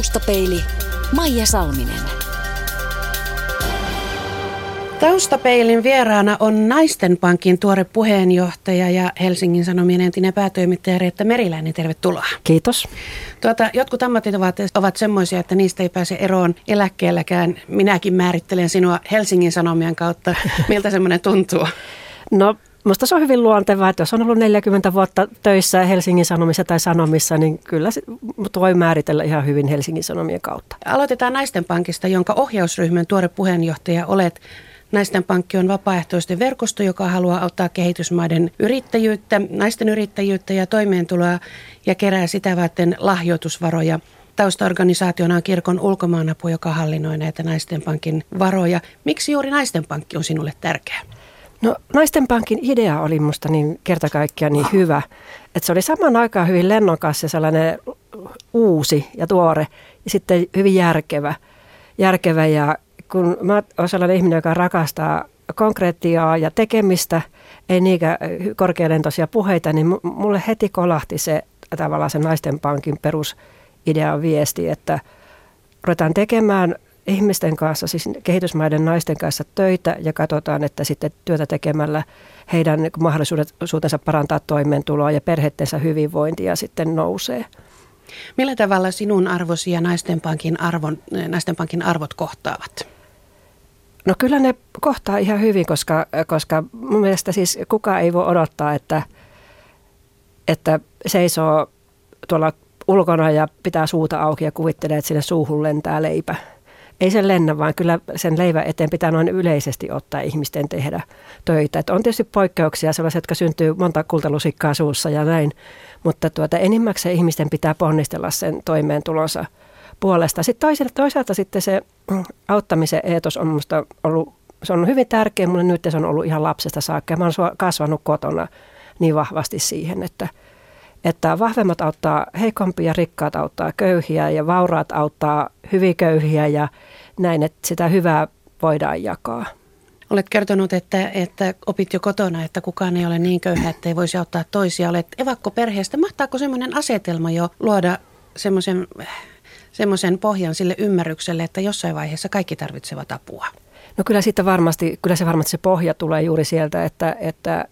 Taustapeili Maija Salminen. Taustapeilin vieraana on Naisten Pankin tuore puheenjohtaja ja Helsingin Sanomien entinen päätoimittaja Reetta Meriläinen. Tervetuloa. Kiitos. Tuota, jotkut ammatit ovat, ovat semmoisia, että niistä ei pääse eroon eläkkeelläkään. Minäkin määrittelen sinua Helsingin Sanomien kautta. Miltä semmoinen tuntuu? No Minusta se on hyvin luontevaa, että jos on ollut 40 vuotta töissä Helsingin Sanomissa tai Sanomissa, niin kyllä se voi määritellä ihan hyvin Helsingin Sanomien kautta. Aloitetaan Naisten Pankista, jonka ohjausryhmän tuore puheenjohtaja olet. Naisten pankki on vapaaehtoisten verkosto, joka haluaa auttaa kehitysmaiden yrittäjyyttä, naisten yrittäjyyttä ja toimeentuloa ja kerää sitä varten lahjoitusvaroja. Taustaorganisaationa on kirkon ulkomaanapu, joka hallinnoi näitä Naisten pankin varoja. Miksi juuri Naisten pankki on sinulle tärkeä? No Naisten pankin idea oli musta niin kerta kaikkiaan niin hyvä, että se oli saman aikaan hyvin lennokas ja sellainen uusi ja tuore ja sitten hyvin järkevä. järkevä ja kun mä olen sellainen ihminen, joka rakastaa konkreettiaa ja tekemistä, ei niinkään korkealentoisia puheita, niin mulle heti kolahti se tavallaan se Naisten pankin perusidean viesti, että ruvetaan tekemään ihmisten kanssa, siis kehitysmaiden naisten kanssa töitä ja katsotaan, että sitten työtä tekemällä heidän mahdollisuutensa parantaa toimeentuloa ja perheettensä hyvinvointia sitten nousee. Millä tavalla sinun arvosi ja Naisten Pankin, arvon, Naisten Pankin arvot kohtaavat? No kyllä ne kohtaa ihan hyvin, koska, koska mun mielestä siis kukaan ei voi odottaa, että, että seisoo tuolla ulkona ja pitää suuta auki ja kuvittelee, että sinne suuhun lentää leipä ei se lennä, vaan kyllä sen leivän eteen pitää noin yleisesti ottaa ihmisten tehdä töitä. Et on tietysti poikkeuksia, sellaisia, jotka syntyy monta kultalusikkaa suussa ja näin, mutta tuota, enimmäkseen ihmisten pitää ponnistella sen toimeentulonsa puolesta. Sitten toisaalta, toisaalta sitten se auttamisen eetos on minusta ollut, se on hyvin tärkeä, mulle nyt se on ollut ihan lapsesta saakka. Mä olen kasvanut kotona niin vahvasti siihen, että – että vahvemmat auttaa heikompia, rikkaat auttaa köyhiä ja vauraat auttaa hyvin köyhiä ja näin, että sitä hyvää voidaan jakaa. Olet kertonut, että, että opit jo kotona, että kukaan ei ole niin köyhä, että ei voisi auttaa toisia. Olet evakkoperheestä. Mahtaako semmoinen asetelma jo luoda semmoisen, semmoisen pohjan sille ymmärrykselle, että jossain vaiheessa kaikki tarvitsevat apua? No kyllä, siitä varmasti, kyllä se varmasti se pohja tulee juuri sieltä, että, että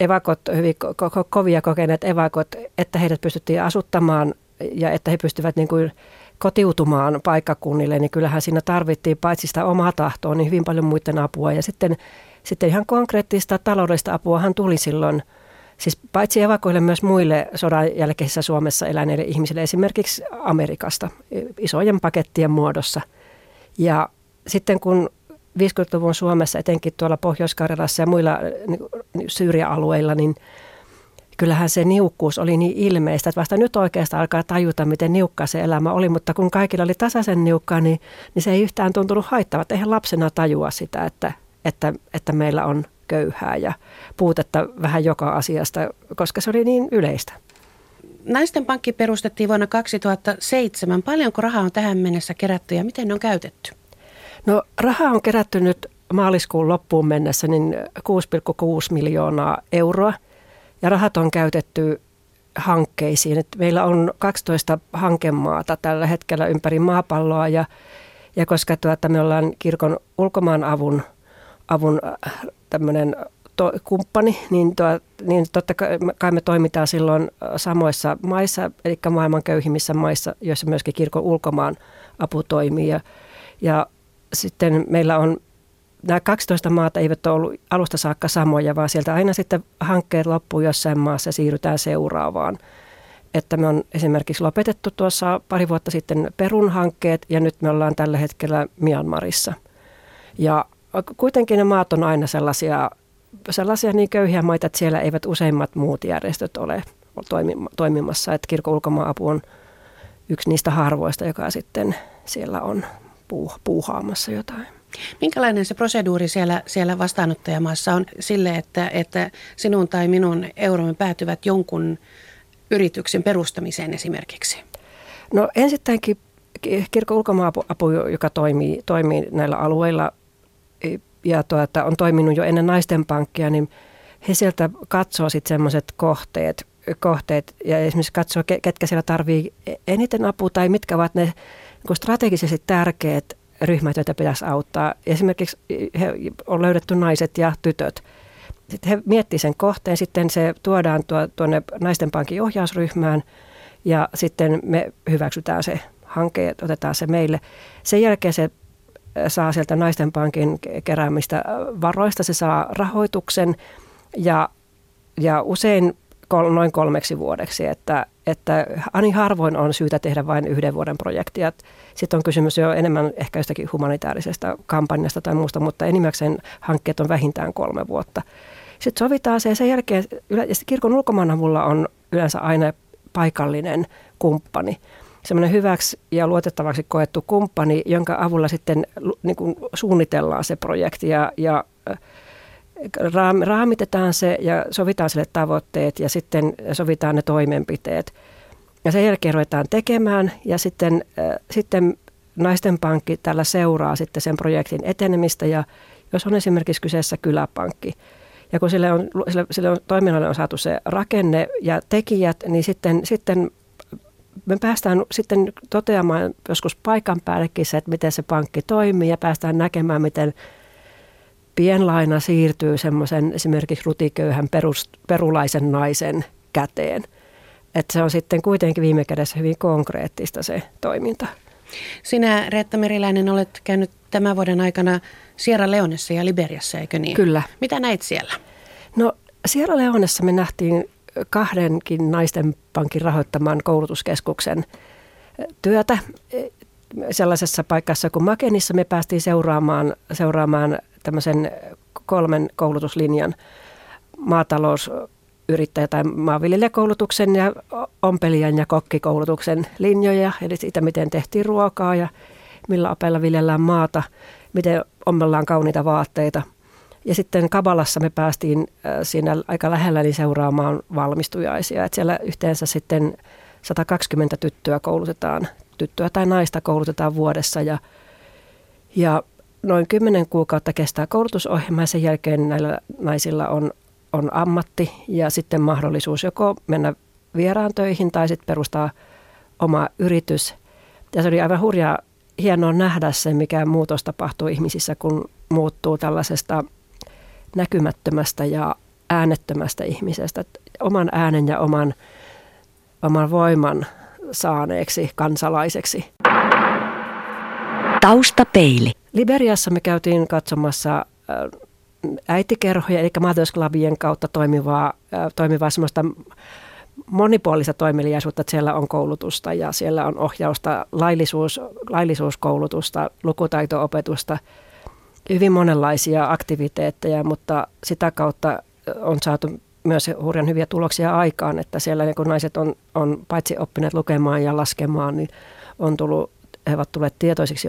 evakot, hyvin ko- ko- kovia kokeneet evakot, että heidät pystyttiin asuttamaan ja että he pystyvät niin kuin kotiutumaan paikkakunnille, niin kyllähän siinä tarvittiin paitsi sitä omaa tahtoa, niin hyvin paljon muiden apua. Ja sitten, sitten ihan konkreettista taloudellista apuahan tuli silloin, siis paitsi evakoille myös muille sodan jälkeisessä Suomessa eläneille ihmisille, esimerkiksi Amerikasta, isojen pakettien muodossa. Ja sitten kun 50-luvun Suomessa, etenkin tuolla Pohjois-Karjalassa ja muilla niin syrjäalueilla, niin kyllähän se niukkuus oli niin ilmeistä, että vasta nyt oikeastaan alkaa tajuta, miten niukka se elämä oli, mutta kun kaikilla oli tasaisen niukkaa, niin, niin se ei yhtään tuntunut haittavat. Eihän lapsena tajua sitä, että, että, että meillä on köyhää ja puutetta vähän joka asiasta, koska se oli niin yleistä. Naisten pankki perustettiin vuonna 2007. Paljonko rahaa on tähän mennessä kerätty ja miten ne on käytetty? No rahaa on kerätty nyt maaliskuun loppuun mennessä niin 6,6 miljoonaa euroa ja rahat on käytetty hankkeisiin. Et meillä on 12 hankemaata tällä hetkellä ympäri maapalloa ja, ja koska tuota, me ollaan kirkon ulkomaan avun, äh, tämmöinen to, kumppani, niin, tuo, niin totta kai me toimitaan silloin äh, samoissa maissa, eli maailman köyhimmissä maissa, joissa myöskin kirkon ulkomaan apu toimii. Ja, ja sitten meillä on nämä 12 maata eivät ole ollut alusta saakka samoja, vaan sieltä aina sitten hankkeet loppuu jossain maassa ja siirrytään seuraavaan. Että me on esimerkiksi lopetettu tuossa pari vuotta sitten Perun hankkeet ja nyt me ollaan tällä hetkellä Myanmarissa. Ja kuitenkin ne maat on aina sellaisia, sellaisia niin köyhiä maita, että siellä eivät useimmat muut järjestöt ole toimimassa. Että kirkon ulkomaan-apu on yksi niistä harvoista, joka sitten siellä on puuhaamassa jotain. Minkälainen se proseduuri siellä, siellä vastaanottajamaassa on sille, että, että sinun tai minun euromme päätyvät jonkun yrityksen perustamiseen esimerkiksi? No ensittäinkin kirkon ulkomaanapu, joka toimii, toimii näillä alueilla ja tuota, on toiminut jo ennen naisten pankkia, niin he sieltä katsoo sitten semmoiset kohteet, kohteet ja esimerkiksi katsoa, ketkä siellä tarvii eniten apua tai mitkä ovat ne strategisesti tärkeät ryhmät, joita pitäisi auttaa. Esimerkiksi he on löydetty naiset ja tytöt. Sitten he miettivät sen kohteen, sitten se tuodaan tuo, tuonne naisten pankin ohjausryhmään ja sitten me hyväksytään se hanke otetaan se meille. Sen jälkeen se saa sieltä naisten pankin keräämistä varoista, se saa rahoituksen ja, ja usein kol, noin kolmeksi vuodeksi, että, että ani harvoin on syytä tehdä vain yhden vuoden projektia. Sitten on kysymys jo enemmän ehkä jostakin humanitaarisesta kampanjasta tai muusta, mutta enimmäkseen hankkeet on vähintään kolme vuotta. Sitten sovitaan se ja sen jälkeen kirkon ulkomaanavulla on yleensä aina paikallinen kumppani. Semmoinen hyväksi ja luotettavaksi koettu kumppani, jonka avulla sitten niin kuin suunnitellaan se projekti ja, ja raamitetaan se ja sovitaan sille tavoitteet ja sitten sovitaan ne toimenpiteet. Ja sen jälkeen ruvetaan tekemään ja sitten, äh, sitten naisten pankki tällä seuraa sitten sen projektin etenemistä ja jos on esimerkiksi kyseessä kyläpankki, ja kun sille on, sille, sille on toiminnalle on saatu se rakenne ja tekijät, niin sitten, sitten me päästään sitten toteamaan joskus paikan päällekin se, että miten se pankki toimii ja päästään näkemään, miten pienlaina siirtyy semmoisen esimerkiksi rutiköyhän perus, perulaisen naisen käteen. Että se on sitten kuitenkin viime kädessä hyvin konkreettista se toiminta. Sinä, Reetta Meriläinen, olet käynyt tämän vuoden aikana Sierra Leonessa ja Liberiassa, eikö niin? Kyllä. Mitä näit siellä? No Sierra Leonessa me nähtiin kahdenkin naisten pankin rahoittaman koulutuskeskuksen työtä. Sellaisessa paikassa kuin Makenissa me päästiin seuraamaan, seuraamaan tämmöisen kolmen koulutuslinjan maatalousyrittäjä- tai maanviljelijäkoulutuksen ja ompelijan ja kokkikoulutuksen linjoja, eli siitä, miten tehtiin ruokaa ja millä apeilla viljellään maata, miten ommellaan kauniita vaatteita. Ja sitten Kabalassa me päästiin äh, siinä aika lähellä niin seuraamaan valmistujaisia. Että siellä yhteensä sitten 120 tyttöä koulutetaan, tyttöä tai naista koulutetaan vuodessa ja, ja noin 10 kuukautta kestää koulutusohjelma ja sen jälkeen näillä naisilla on, on ammatti ja sitten mahdollisuus joko mennä vieraan töihin tai sitten perustaa oma yritys. Ja se oli aivan hurjaa hienoa nähdä se, mikä muutos tapahtuu ihmisissä, kun muuttuu tällaisesta näkymättömästä ja äänettömästä ihmisestä, oman äänen ja oman, oman voiman saaneeksi kansalaiseksi. Taustapeili. Liberiassa me käytiin katsomassa äh, äitikerhoja, eli Mothers Clubien kautta toimivaa, äh, toimivaa semmoista monipuolista toimeliaisuutta, että siellä on koulutusta ja siellä on ohjausta, laillisuus, laillisuuskoulutusta, lukutaito-opetusta, hyvin monenlaisia aktiviteetteja, mutta sitä kautta on saatu myös hurjan hyviä tuloksia aikaan, että siellä niin kun naiset on, on paitsi oppineet lukemaan ja laskemaan, niin on tullut he ovat tulleet tietoisiksi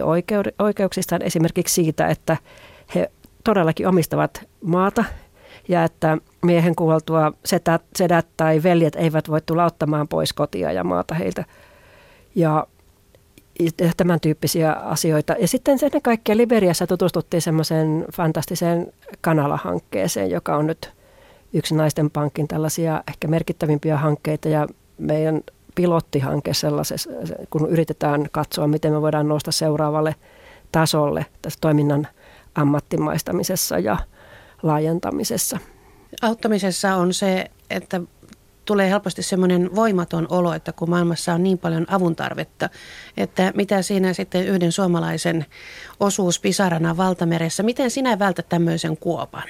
oikeuksistaan esimerkiksi siitä, että he todellakin omistavat maata ja että miehen kuoltua sedät, sedät tai veljet eivät voi tulla ottamaan pois kotia ja maata heiltä. Ja tämän tyyppisiä asioita. Ja sitten sen kaikkea Liberiassa tutustuttiin semmoiseen fantastiseen kanalahankkeeseen, joka on nyt yksi naisten pankin tällaisia ehkä merkittävimpiä hankkeita ja meidän pilottihanke sellaisessa, kun yritetään katsoa, miten me voidaan nousta seuraavalle tasolle tässä toiminnan ammattimaistamisessa ja laajentamisessa. Auttamisessa on se, että tulee helposti semmoinen voimaton olo, että kun maailmassa on niin paljon avun tarvetta, että mitä siinä sitten yhden suomalaisen osuus pisarana valtameressä, miten sinä vältät tämmöisen kuopan?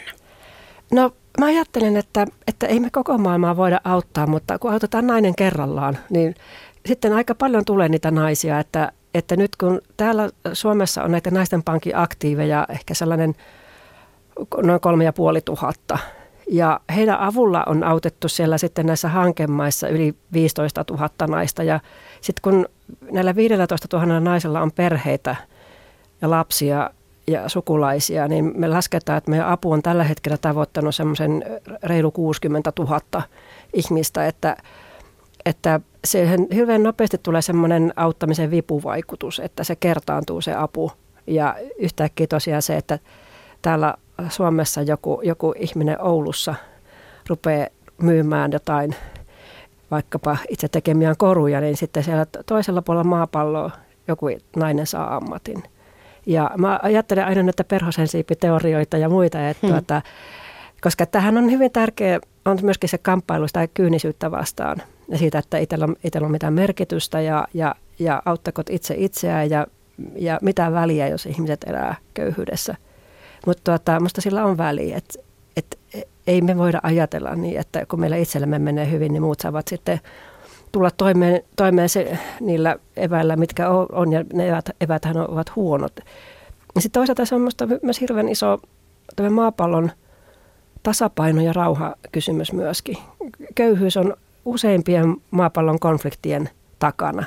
No mä ajattelen, että, että ei me koko maailmaa voida auttaa, mutta kun autetaan nainen kerrallaan, niin sitten aika paljon tulee niitä naisia, että, että nyt kun täällä Suomessa on näitä naisten pankin aktiiveja, ehkä sellainen noin kolme ja puoli tuhatta, ja heidän avulla on autettu siellä sitten näissä hankemaissa yli 15 000 naista. Ja sitten kun näillä 15 000 naisella on perheitä ja lapsia ja sukulaisia, niin me lasketaan, että meidän apu on tällä hetkellä tavoittanut semmoisen reilu 60 000 ihmistä, että, että siihen hirveän nopeasti tulee semmoinen auttamisen vipuvaikutus, että se kertaantuu se apu. Ja yhtäkkiä tosiaan se, että täällä Suomessa joku, joku ihminen Oulussa rupeaa myymään jotain vaikkapa itse tekemiään koruja, niin sitten siellä toisella puolella maapalloa joku nainen saa ammatin. Ja mä ajattelen aina näitä perhosensiipiteorioita ja muita, että hmm. tuota, koska tähän on hyvin tärkeä, on myöskin se kamppailu sitä kyynisyyttä vastaan ja siitä, että itsellä on, itsellä on mitään merkitystä ja, ja, ja auttakot itse itseään ja, ja mitä väliä, jos ihmiset elää köyhyydessä. Mutta tuota, musta sillä on väliä, että et, ei me voida ajatella niin, että kun meillä itsellemme menee hyvin, niin muut saavat sitten tulla toimeen, toimeen se, niillä eväillä, mitkä on, on ja ne evät, eväthän ovat huonot. Ja sitten toisaalta se on minusta myös hirveän iso tämä maapallon tasapaino ja rauha kysymys myöskin. Köyhyys on useimpien maapallon konfliktien takana.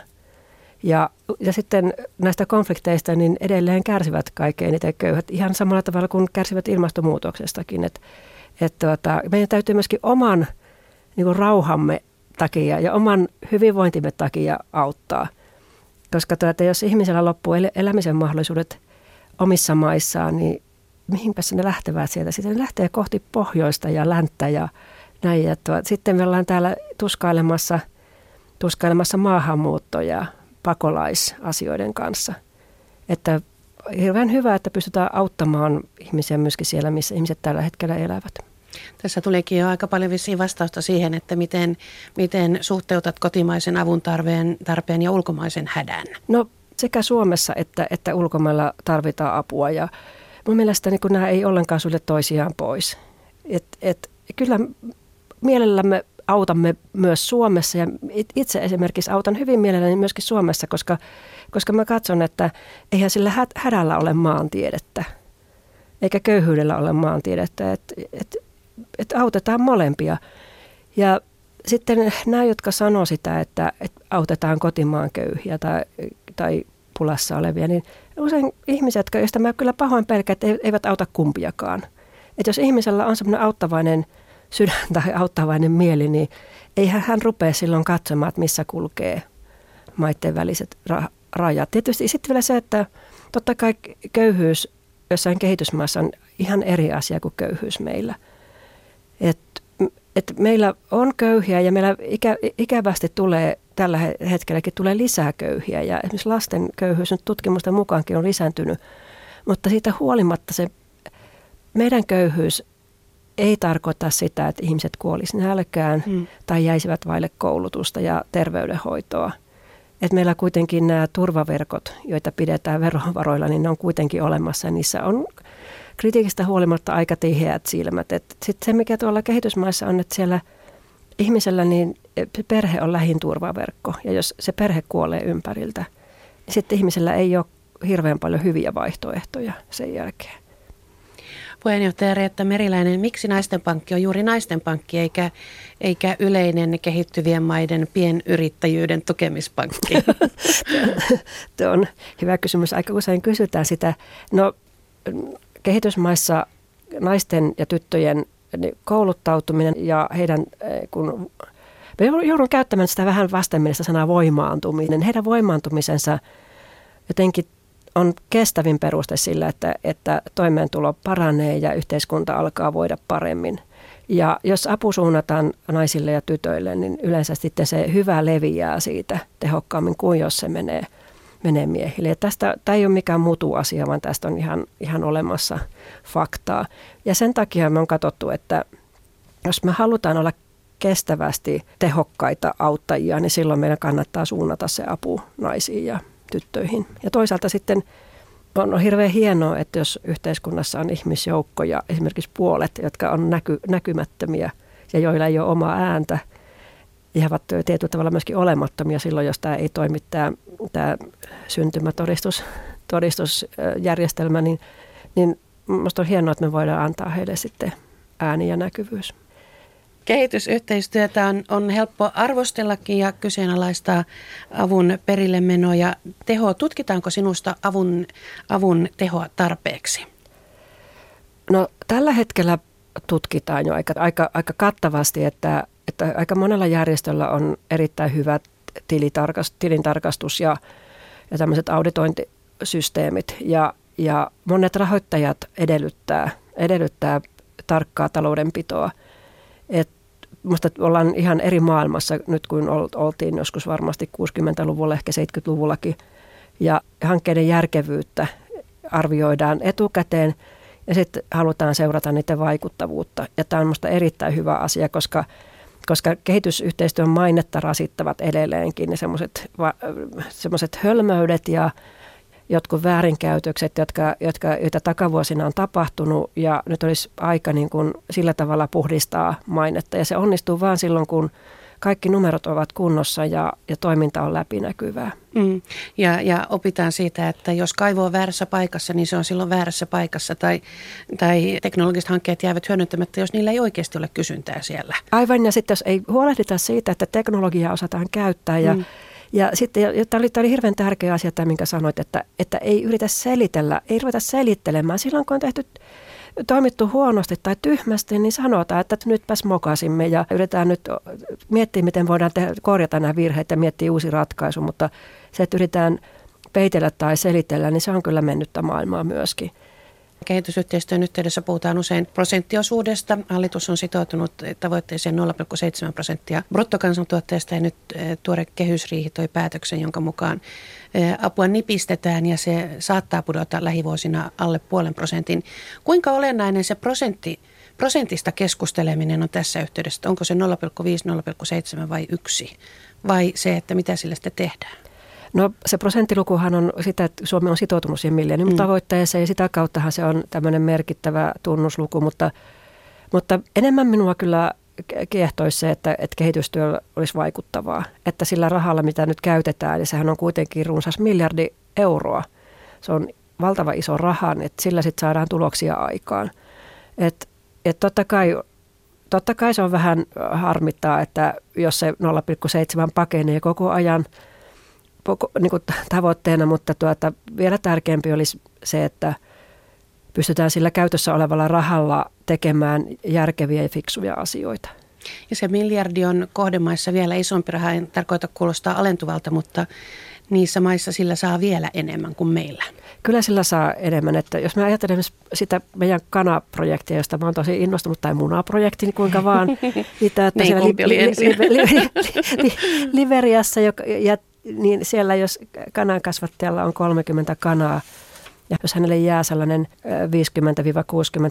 Ja, ja sitten näistä konflikteista niin edelleen kärsivät kaikkein niitä köyhät ihan samalla tavalla kuin kärsivät ilmastonmuutoksestakin. Et, et tuota, meidän täytyy myöskin oman niin kuin rauhamme takia ja oman hyvinvointimme takia auttaa. Koska tuota, jos ihmisellä loppuu el- elämisen mahdollisuudet omissa maissaan, niin mihinpä ne lähtevät sieltä? Sitten ne lähtee kohti pohjoista ja länttä ja näin. Ja tuota, sitten me ollaan täällä tuskailemassa, tuskailemassa maahanmuuttoja pakolaisasioiden kanssa. Että hirveän hyvä, että pystytään auttamaan ihmisiä myöskin siellä, missä ihmiset tällä hetkellä elävät. Tässä tulikin jo aika paljon vissiin vastausta siihen, että miten, miten suhteutat kotimaisen avun tarpeen, tarpeen ja ulkomaisen hädän. No sekä Suomessa että, että ulkomailla tarvitaan apua ja mun mielestä niin nämä ei ollenkaan sulle toisiaan pois. Et, et, kyllä mielellämme autamme myös Suomessa ja itse esimerkiksi autan hyvin mielelläni myöskin Suomessa, koska, koska mä katson, että eihän sillä hädällä ole maantiedettä eikä köyhyydellä ole maantiedettä. Et, et että autetaan molempia. Ja sitten nämä, jotka sanoo sitä, että, että autetaan kotimaan köyhiä tai, tai pulassa olevia, niin usein ihmiset, joista mä kyllä pahoin pelkään, että eivät auta kumpiakaan. Että jos ihmisellä on semmoinen auttavainen sydän tai auttavainen mieli, niin eihän hän rupea silloin katsomaan, että missä kulkee maiden väliset ra- rajat. Tietysti sitten vielä se, että totta kai köyhyys jossain kehitysmaassa on ihan eri asia kuin köyhyys meillä – että et meillä on köyhiä ja meillä ikä, ikävästi tulee tällä hetkelläkin tulee lisää köyhiä ja esimerkiksi lasten köyhyys nyt tutkimusten mukaankin on lisääntynyt, mutta siitä huolimatta se meidän köyhyys ei tarkoita sitä, että ihmiset kuolisivat nälkään mm. tai jäisivät vaille koulutusta ja terveydenhoitoa. Et meillä kuitenkin nämä turvaverkot, joita pidetään verovaroilla, niin ne on kuitenkin olemassa. Niissä on kritiikistä huolimatta aika tiheät silmät. Sitten se, mikä tuolla kehitysmaissa on, että siellä ihmisellä niin perhe on lähin turvaverkko. Ja jos se perhe kuolee ympäriltä, niin sitten ihmisellä ei ole hirveän paljon hyviä vaihtoehtoja sen jälkeen. Puheenjohtaja Reetta Meriläinen, miksi naisten pankki on juuri naisten pankki eikä, eikä yleinen kehittyvien maiden pienyrittäjyyden tukemispankki? Tuo on hyvä kysymys. Aika usein kysytään sitä. No kehitysmaissa naisten ja tyttöjen niin kouluttautuminen ja heidän, eh, kun me joudun käyttämään sitä vähän vastenmielistä sanaa voimaantuminen, heidän voimaantumisensa jotenkin on kestävin peruste sillä, että, että toimeentulo paranee ja yhteiskunta alkaa voida paremmin. Ja jos apu suunnataan naisille ja tytöille, niin yleensä sitten se hyvä leviää siitä tehokkaammin kuin jos se menee – menee miehille. Ja tästä, tämä ei ole mikään mutu asia, vaan tästä on ihan, ihan olemassa faktaa. Ja sen takia me on katsottu, että jos me halutaan olla kestävästi tehokkaita auttajia, niin silloin meidän kannattaa suunnata se apu naisiin ja tyttöihin. Ja toisaalta sitten on hirveän hienoa, että jos yhteiskunnassa on ihmisjoukkoja, esimerkiksi puolet, jotka on näky, näkymättömiä ja joilla ei ole omaa ääntä, ja ovat tietyllä tavalla myöskin olemattomia silloin, jos tämä ei toimi tämä, tämä syntymätodistusjärjestelmä, niin, niin minusta on hienoa, että me voidaan antaa heille sitten ääni ja näkyvyys. Kehitysyhteistyötä on, on helppo arvostellakin ja kyseenalaistaa avun perille menoa ja teho. Tutkitaanko sinusta avun, avun tehoa tarpeeksi? No tällä hetkellä tutkitaan jo aika, aika, aika kattavasti, että, että aika monella järjestöllä on erittäin hyvät tilintarkastus ja, ja tämmöiset auditointisysteemit. Ja, ja monet rahoittajat edellyttää, edellyttää tarkkaa taloudenpitoa. Et musta ollaan ihan eri maailmassa nyt kuin oltiin joskus varmasti 60-luvulla, ehkä 70-luvullakin. Ja hankkeiden järkevyyttä arvioidaan etukäteen ja sitten halutaan seurata niiden vaikuttavuutta. Ja tämä on minusta erittäin hyvä asia, koska, koska kehitysyhteistyön mainetta rasittavat edelleenkin ne semmoiset hölmöydet ja jotkut väärinkäytökset, jotka, jotka, joita takavuosina on tapahtunut ja nyt olisi aika niin kuin sillä tavalla puhdistaa mainetta. Ja se onnistuu vain silloin, kun kaikki numerot ovat kunnossa ja, ja toiminta on läpinäkyvää. Mm. Ja, ja opitaan siitä, että jos kaivo on väärässä paikassa, niin se on silloin väärässä paikassa. Tai, tai teknologiset hankkeet jäävät hyödyntämättä, jos niillä ei oikeasti ole kysyntää siellä. Aivan, ja sitten jos ei huolehdita siitä, että teknologiaa osataan käyttää ja mm ja sitten tämä oli, tämä oli hirveän tärkeä asia, tämä, minkä sanoit, että, että ei yritä selitellä, ei ruveta selittelemään. Silloin kun on tehty toimittu huonosti tai tyhmästi, niin sanotaan, että nytpäs mokasimme ja yritetään nyt miettiä, miten voidaan tehdä, korjata nämä virheet ja miettiä uusi ratkaisu, mutta se, että yritetään peitellä tai selitellä, niin se on kyllä mennyttä maailmaa myöskin. Kehitysyhteistyön yhteydessä puhutaan usein prosenttiosuudesta. Hallitus on sitoutunut tavoitteeseen 0,7 prosenttia bruttokansantuotteesta ja nyt eh, tuore kehysriihi toi päätöksen, jonka mukaan eh, apua nipistetään ja se saattaa pudota lähivuosina alle puolen prosentin. Kuinka olennainen se prosentti, prosentista keskusteleminen on tässä yhteydessä? Onko se 0,5, 0,7 vai 1? Vai se, että mitä sillä sitten tehdään? No se prosenttilukuhan on sitä, että Suomi on sitoutunut siihen millennium tavoitteeseen ja sitä kauttahan se on tämmöinen merkittävä tunnusluku, mutta, mutta enemmän minua kyllä kiehtoisi se, että, että kehitystyö olisi vaikuttavaa. Että sillä rahalla, mitä nyt käytetään, ja sehän on kuitenkin runsas miljardi euroa. Se on valtava iso raha, että sillä sitten saadaan tuloksia aikaan. Että et totta kai totta kai se on vähän harmittaa, että jos se 0,7 pakenee koko ajan – niin kuin tavoitteena, mutta tuota, vielä tärkeämpi olisi se, että pystytään sillä käytössä olevalla rahalla tekemään järkeviä ja fiksuja asioita. Ja se miljardi on kohdemaissa vielä isompi raha, en tarkoita kuulostaa alentuvalta, mutta niissä maissa sillä saa vielä enemmän kuin meillä. Kyllä sillä saa enemmän. Että jos me ajattelemme sitä meidän kanaprojektia, josta mä oon tosi innostunut, tai munaprojekti, niin kuinka vaan. Niitä, että niin, siellä li, li, li, li, li, Liberiassa joka, ja niin siellä jos kanan kasvattajalla on 30 kanaa, ja jos hänelle jää sellainen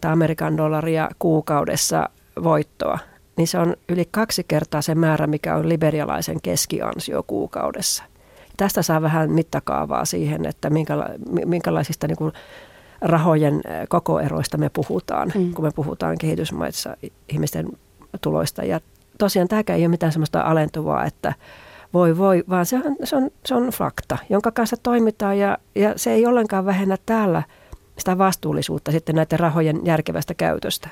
50-60 Amerikan dollaria kuukaudessa voittoa, niin se on yli kaksi kertaa se määrä, mikä on liberialaisen keskiansio kuukaudessa. Tästä saa vähän mittakaavaa siihen, että minkäla- minkälaisista niin kuin rahojen kokoeroista me puhutaan, mm. kun me puhutaan kehitysmaissa ihmisten tuloista. Ja tosiaan tämäkään ei ole mitään sellaista alentuvaa, että voi voi, vaan se on, se on, se on fakta, jonka kanssa toimitaan ja, ja se ei ollenkaan vähennä täällä sitä vastuullisuutta sitten näiden rahojen järkevästä käytöstä.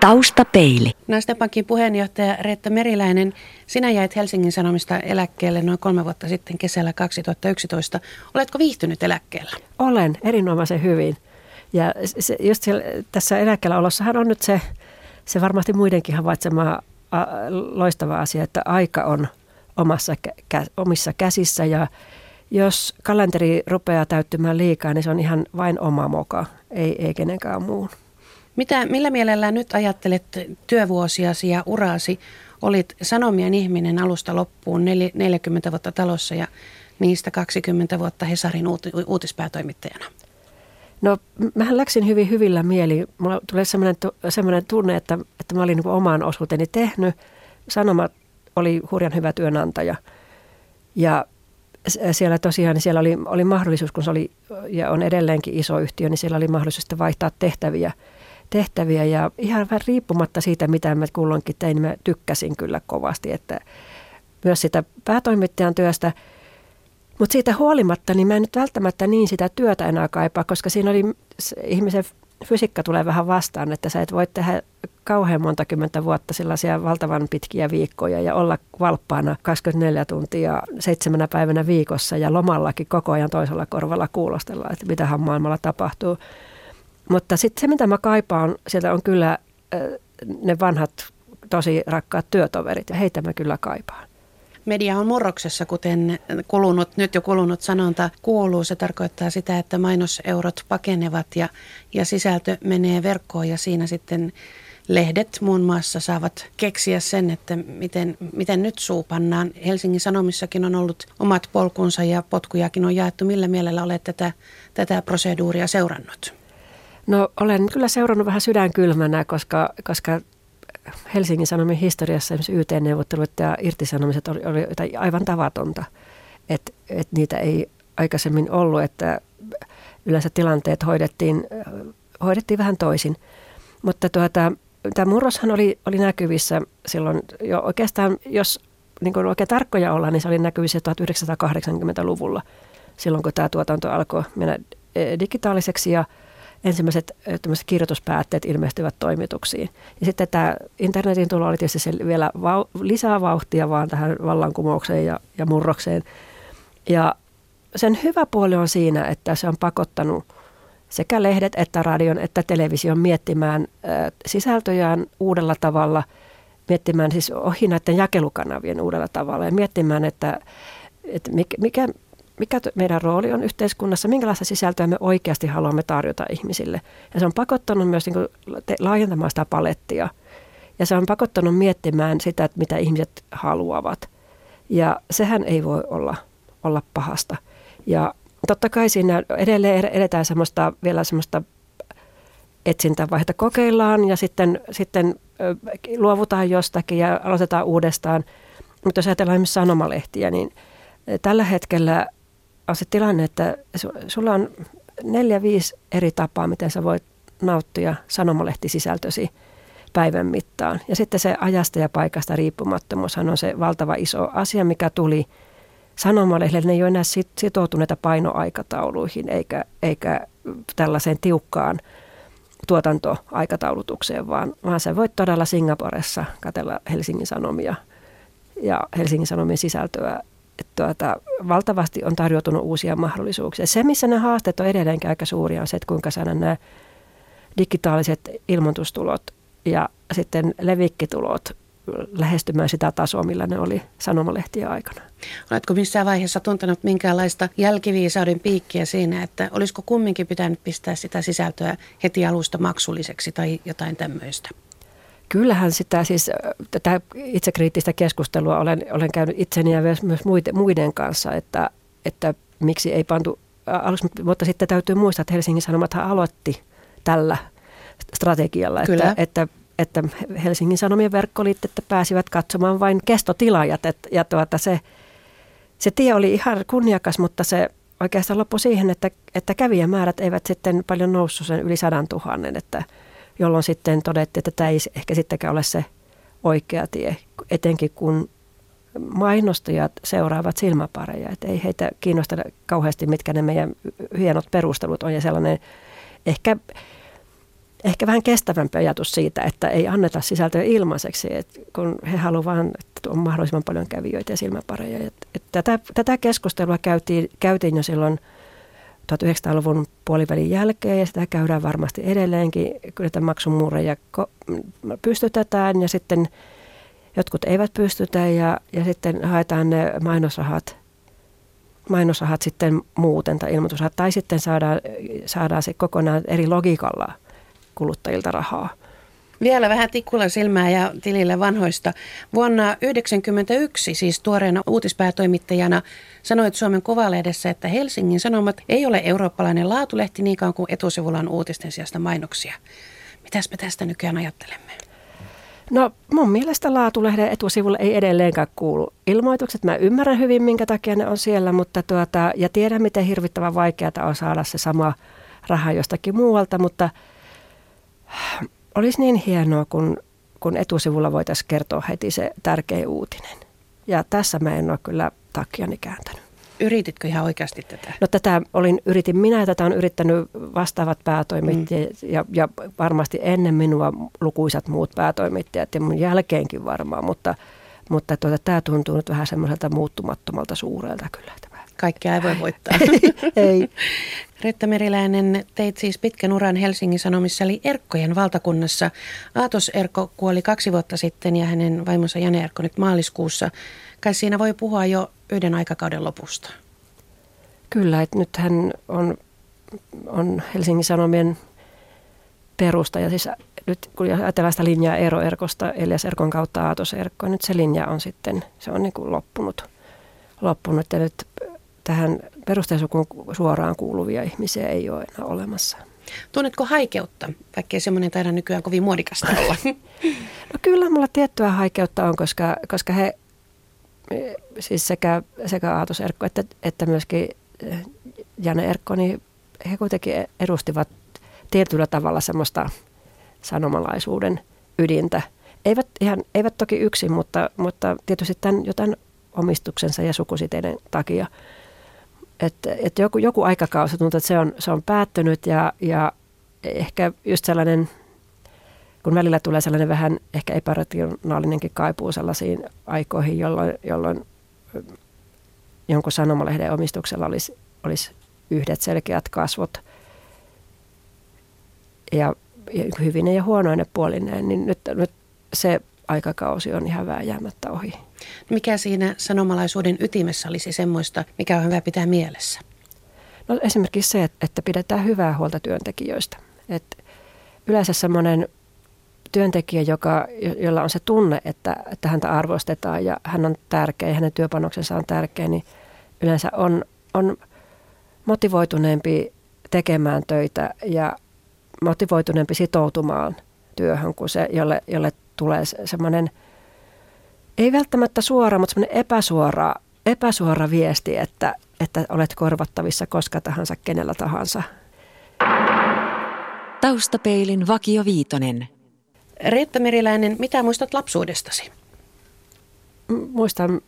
Taustapeili. Naisten Pankin puheenjohtaja Reetta Meriläinen, sinä jäit Helsingin Sanomista eläkkeelle noin kolme vuotta sitten kesällä 2011. Oletko viihtynyt eläkkeellä? Olen, erinomaisen hyvin. Ja se, just siellä, tässä eläkkeellä olossahan on nyt se, se varmasti muidenkin havaitsemaa loistava asia, että aika on omassa, kä, omissa käsissä ja jos kalenteri rupeaa täyttymään liikaa, niin se on ihan vain oma moka, ei, ei kenenkään muun. Mitä, millä mielellä nyt ajattelet työvuosiasi ja uraasi? Olit Sanomien ihminen alusta loppuun 40 vuotta talossa ja niistä 20 vuotta Hesarin uutispäätoimittajana. No mähän läksin hyvin hyvillä mieli. Mulla tuli sellainen, sellainen tunne, että, että mä olin niin oman osuuteni tehnyt. Sanoma oli hurjan hyvä työnantaja. Ja siellä tosiaan siellä oli, oli mahdollisuus, kun se oli ja on edelleenkin iso yhtiö, niin siellä oli mahdollisuus vaihtaa tehtäviä. tehtäviä ja ihan vähän riippumatta siitä, mitä mä kulloinkin tein, niin mä tykkäsin kyllä kovasti, että myös sitä päätoimittajan työstä – mutta siitä huolimatta, niin mä en nyt välttämättä niin sitä työtä enää kaipaa, koska siinä oli ihmisen fysiikka tulee vähän vastaan, että sä et voi tehdä kauhean monta kymmentä vuotta sellaisia valtavan pitkiä viikkoja ja olla valppaana 24 tuntia seitsemänä päivänä viikossa ja lomallakin koko ajan toisella korvalla kuulostella, että mitähän maailmalla tapahtuu. Mutta sitten se, mitä mä kaipaan, sieltä on kyllä ne vanhat tosi rakkaat työtoverit ja heitä mä kyllä kaipaan. Media on murroksessa, kuten kulunut, nyt jo kulunut sanonta kuuluu. Se tarkoittaa sitä, että mainoseurot pakenevat ja, ja sisältö menee verkkoon ja siinä sitten lehdet muun muassa saavat keksiä sen, että miten, miten nyt suupannaan. Helsingin Sanomissakin on ollut omat polkunsa ja potkujakin on jaettu. Millä mielellä olet tätä, tätä proseduuria seurannut? No olen kyllä seurannut vähän sydänkylmänä, koska, koska Helsingin Sanomien historiassa YT-neuvottelut ja irtisanomiset oli, oli aivan tavatonta, että et niitä ei aikaisemmin ollut, että yleensä tilanteet hoidettiin, hoidettiin vähän toisin. Mutta tuota, tämä murroshan oli, oli näkyvissä silloin jo oikeastaan, jos niin kuin oikein tarkkoja ollaan, niin se oli näkyvissä 1980-luvulla, silloin kun tämä tuotanto alkoi mennä e, digitaaliseksi ja ensimmäiset kirjoituspäätteet ilmestyvät toimituksiin. Ja sitten tämä internetin tulo oli tietysti vielä vau, lisää vauhtia vaan tähän vallankumoukseen ja, ja murrokseen. Ja sen hyvä puoli on siinä, että se on pakottanut sekä lehdet että radion että television miettimään sisältöjään uudella tavalla, miettimään siis ohi näiden jakelukanavien uudella tavalla ja miettimään, että, että mikä, mikä meidän rooli on yhteiskunnassa, minkälaista sisältöä me oikeasti haluamme tarjota ihmisille. Ja se on pakottanut myös niin kuin, laajentamaan sitä palettia. Ja se on pakottanut miettimään sitä, että mitä ihmiset haluavat. Ja sehän ei voi olla, olla pahasta. Ja totta kai siinä edelleen edetään semmoista, vielä semmoista etsintävaihetta kokeillaan ja sitten, sitten luovutaan jostakin ja aloitetaan uudestaan. Mutta jos ajatellaan esimerkiksi sanomalehtiä, niin tällä hetkellä on se tilanne, että sulla on neljä, viisi eri tapaa, miten sä voit nauttia sanomalehtisisältösi päivän mittaan. Ja sitten se ajasta ja paikasta riippumattomuushan on se valtava iso asia, mikä tuli sanomalehdelle. Ne ei ole enää sitoutuneita painoaikatauluihin eikä, eikä tällaiseen tiukkaan tuotantoaikataulutukseen, vaan, vaan sä voit todella Singaporessa katella Helsingin Sanomia ja Helsingin Sanomien sisältöä tuota, valtavasti on tarjoutunut uusia mahdollisuuksia. Se, missä ne haasteet on edelleenkin aika suuria, on se, että kuinka saada nämä digitaaliset ilmoitustulot ja sitten levikkitulot lähestymään sitä tasoa, millä ne oli sanomalehtiä aikana. Oletko missään vaiheessa tuntenut minkäänlaista jälkiviisauden piikkiä siinä, että olisiko kumminkin pitänyt pistää sitä sisältöä heti alusta maksulliseksi tai jotain tämmöistä? Kyllähän sitä siis, tätä itsekriittistä keskustelua olen, olen käynyt itseni ja myös muiden, muiden kanssa, että, että miksi ei pantu aluksi, mutta sitten täytyy muistaa, että Helsingin Sanomathan aloitti tällä strategialla, että, että, että Helsingin Sanomien verkkoliitteet pääsivät katsomaan vain kestotilaajat, että, ja tuota se, se tie oli ihan kunniakas, mutta se oikeastaan loppui siihen, että, että kävijämäärät eivät sitten paljon noussut sen yli sadan tuhannen, että – jolloin sitten todettiin, että tämä ei ehkä sittenkään ole se oikea tie, etenkin kun mainostajat seuraavat silmäpareja, että ei heitä kiinnosta kauheasti, mitkä ne meidän hienot perustelut on. Ja sellainen ehkä, ehkä vähän kestävämpi ajatus siitä, että ei anneta sisältöä ilmaiseksi, että kun he haluavat että on mahdollisimman paljon kävijöitä ja silmäpareja. Että, että tätä, tätä keskustelua käytiin, käytiin jo silloin – 1900-luvun puolivälin jälkeen ja sitä käydään varmasti edelleenkin. Kyllä tämä maksumuureja pystytetään ja sitten jotkut eivät pystytä ja, ja sitten haetaan ne mainosrahat, mainosrahat sitten muuten tai ilmoitusrahat tai sitten saadaan, saadaan se kokonaan eri logiikalla kuluttajilta rahaa. Vielä vähän tikkulla silmää ja tilille vanhoista. Vuonna 1991, siis tuoreena uutispäätoimittajana, sanoit Suomen Kuvalehdessä, että Helsingin Sanomat ei ole eurooppalainen laatulehti niin kauan kuin etusivulla on uutisten sijasta mainoksia. Mitäs me tästä nykyään ajattelemme? No mun mielestä laatulehden etusivulle ei edelleenkään kuulu ilmoitukset. Mä ymmärrän hyvin, minkä takia ne on siellä, mutta tuota, ja tiedän, miten hirvittävän vaikeaa on saada se sama raha jostakin muualta, mutta olisi niin hienoa, kun, kun etusivulla voitaisiin kertoa heti se tärkeä uutinen. Ja tässä mä en ole kyllä takiani kääntänyt. Yrititkö ihan oikeasti tätä? No tätä olin, yritin minä ja tätä on yrittänyt vastaavat päätoimittajat mm. ja, ja varmasti ennen minua lukuisat muut päätoimittajat ja mun jälkeenkin varmaan, mutta, mutta tuota, tämä tuntuu nyt vähän semmoiselta muuttumattomalta suurelta kyllä. Kaikkea ei voi voittaa. ei. Retta Meriläinen, teit siis pitkän uran Helsingin Sanomissa, eli Erkkojen valtakunnassa. Aatos Erkko kuoli kaksi vuotta sitten ja hänen vaimonsa Jane Erkko nyt maaliskuussa. Kai siinä voi puhua jo yhden aikakauden lopusta. Kyllä, että nyt hän on, on Helsingin Sanomien perustaja. Siis nyt kun ajatellaan sitä linjaa Eero Erkosta, Elias Erkon kautta Aatos Erkko, nyt se linja on sitten, se on niin kuin loppunut. loppunut ja nyt tähän perusteisukuun suoraan kuuluvia ihmisiä ei ole enää olemassa. Tunnetko haikeutta, vaikkei semmoinen taida nykyään kovin muodikasta olla? no kyllä mulla tiettyä haikeutta on, koska, koska he, siis sekä, sekä Aatos Erkko että, että myöskin eh, Janne Erkko, niin he kuitenkin edustivat tietyllä tavalla semmoista sanomalaisuuden ydintä. Eivät, ihan, eivät toki yksin, mutta, mutta tietysti tämän jotain omistuksensa ja sukusiteiden takia. Että et joku, joku aikakausi tuntuu, että se on, se on päättynyt ja, ja ehkä just sellainen, kun välillä tulee sellainen vähän ehkä epärationaalinenkin kaipuu sellaisiin aikoihin, jolloin, jolloin jonkun sanomalehden omistuksella olisi, olisi yhdet selkeät kasvot ja, ja hyvinen ja huonoinen puolineen, niin nyt, nyt se aikakausi on ihan vääjäämättä ohi. Mikä siinä sanomalaisuuden ytimessä olisi semmoista, mikä on hyvä pitää mielessä? No esimerkiksi se, että pidetään hyvää huolta työntekijöistä. Et yleensä semmoinen työntekijä, joka, jolla on se tunne, että, että häntä arvostetaan ja hän on tärkeä ja hänen työpanoksensa on tärkeä, niin yleensä on, on motivoituneempi tekemään töitä ja motivoituneempi sitoutumaan työhön kuin se, jolle, jolle tulee semmoinen, ei välttämättä suora, mutta semmoinen epäsuora, epäsuora viesti, että, että olet korvattavissa koska tahansa, kenellä tahansa. Taustapeilin Vakio Viitonen. Reetta Meriläinen, mitä muistat lapsuudestasi? Muistan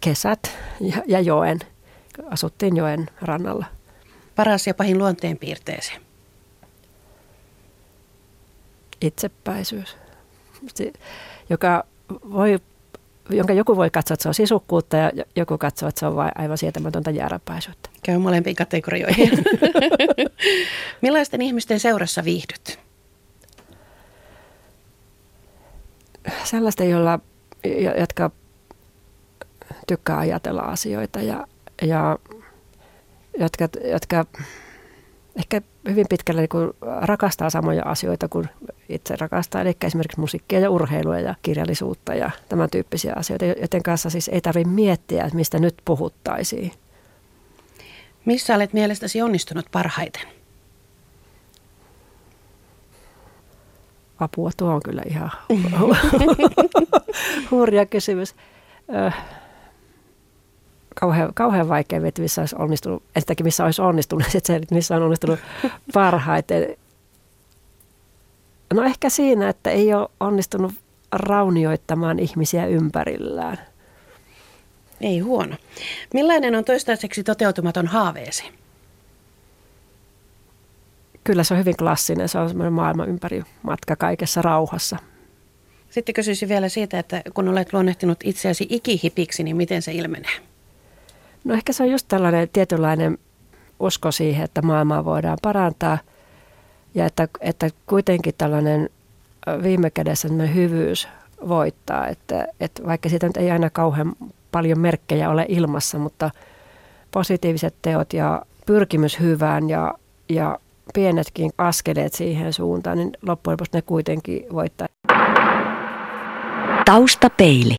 kesät ja, ja joen. Asuttiin joen rannalla. Paras ja pahin luonteenpiirteesi? Itsepäisyys joka voi, jonka joku voi katsoa, että se on sisukkuutta ja joku katsoo, että se on vain aivan sietämätöntä jääräpäisyyttä. Käy molempiin kategorioihin. Millaisten ihmisten seurassa viihdyt? Sellaista, jolla, jotka tykkää ajatella asioita ja, ja jotka, jotka ehkä hyvin pitkälle niin rakastaa samoja asioita kuin itse rakastaa, eli esimerkiksi musiikkia ja urheilua ja kirjallisuutta ja tämän tyyppisiä asioita, joten kanssa siis ei tarvitse miettiä, että mistä nyt puhuttaisiin. Missä olet mielestäsi onnistunut parhaiten? Apua, tuo on kyllä ihan hurja kysymys kauhean, kauhean vaikea miettiä, missä olisi onnistunut, ensinnäkin missä olisi onnistunut, se, missä on onnistunut parhaiten. No ehkä siinä, että ei ole onnistunut raunioittamaan ihmisiä ympärillään. Ei huono. Millainen on toistaiseksi toteutumaton haaveesi? Kyllä se on hyvin klassinen. Se on semmoinen maailman ympäri matka kaikessa rauhassa. Sitten kysyisin vielä siitä, että kun olet luonnehtinut itseäsi ikihipiksi, niin miten se ilmenee? No ehkä se on just tällainen tietynlainen usko siihen, että maailmaa voidaan parantaa ja että, että kuitenkin tällainen viime kädessä hyvyys voittaa, että, että vaikka siitä nyt ei aina kauhean paljon merkkejä ole ilmassa, mutta positiiviset teot ja pyrkimys hyvään ja, ja pienetkin askeleet siihen suuntaan, niin loppujen lopuksi ne kuitenkin voittaa. Taustapeili.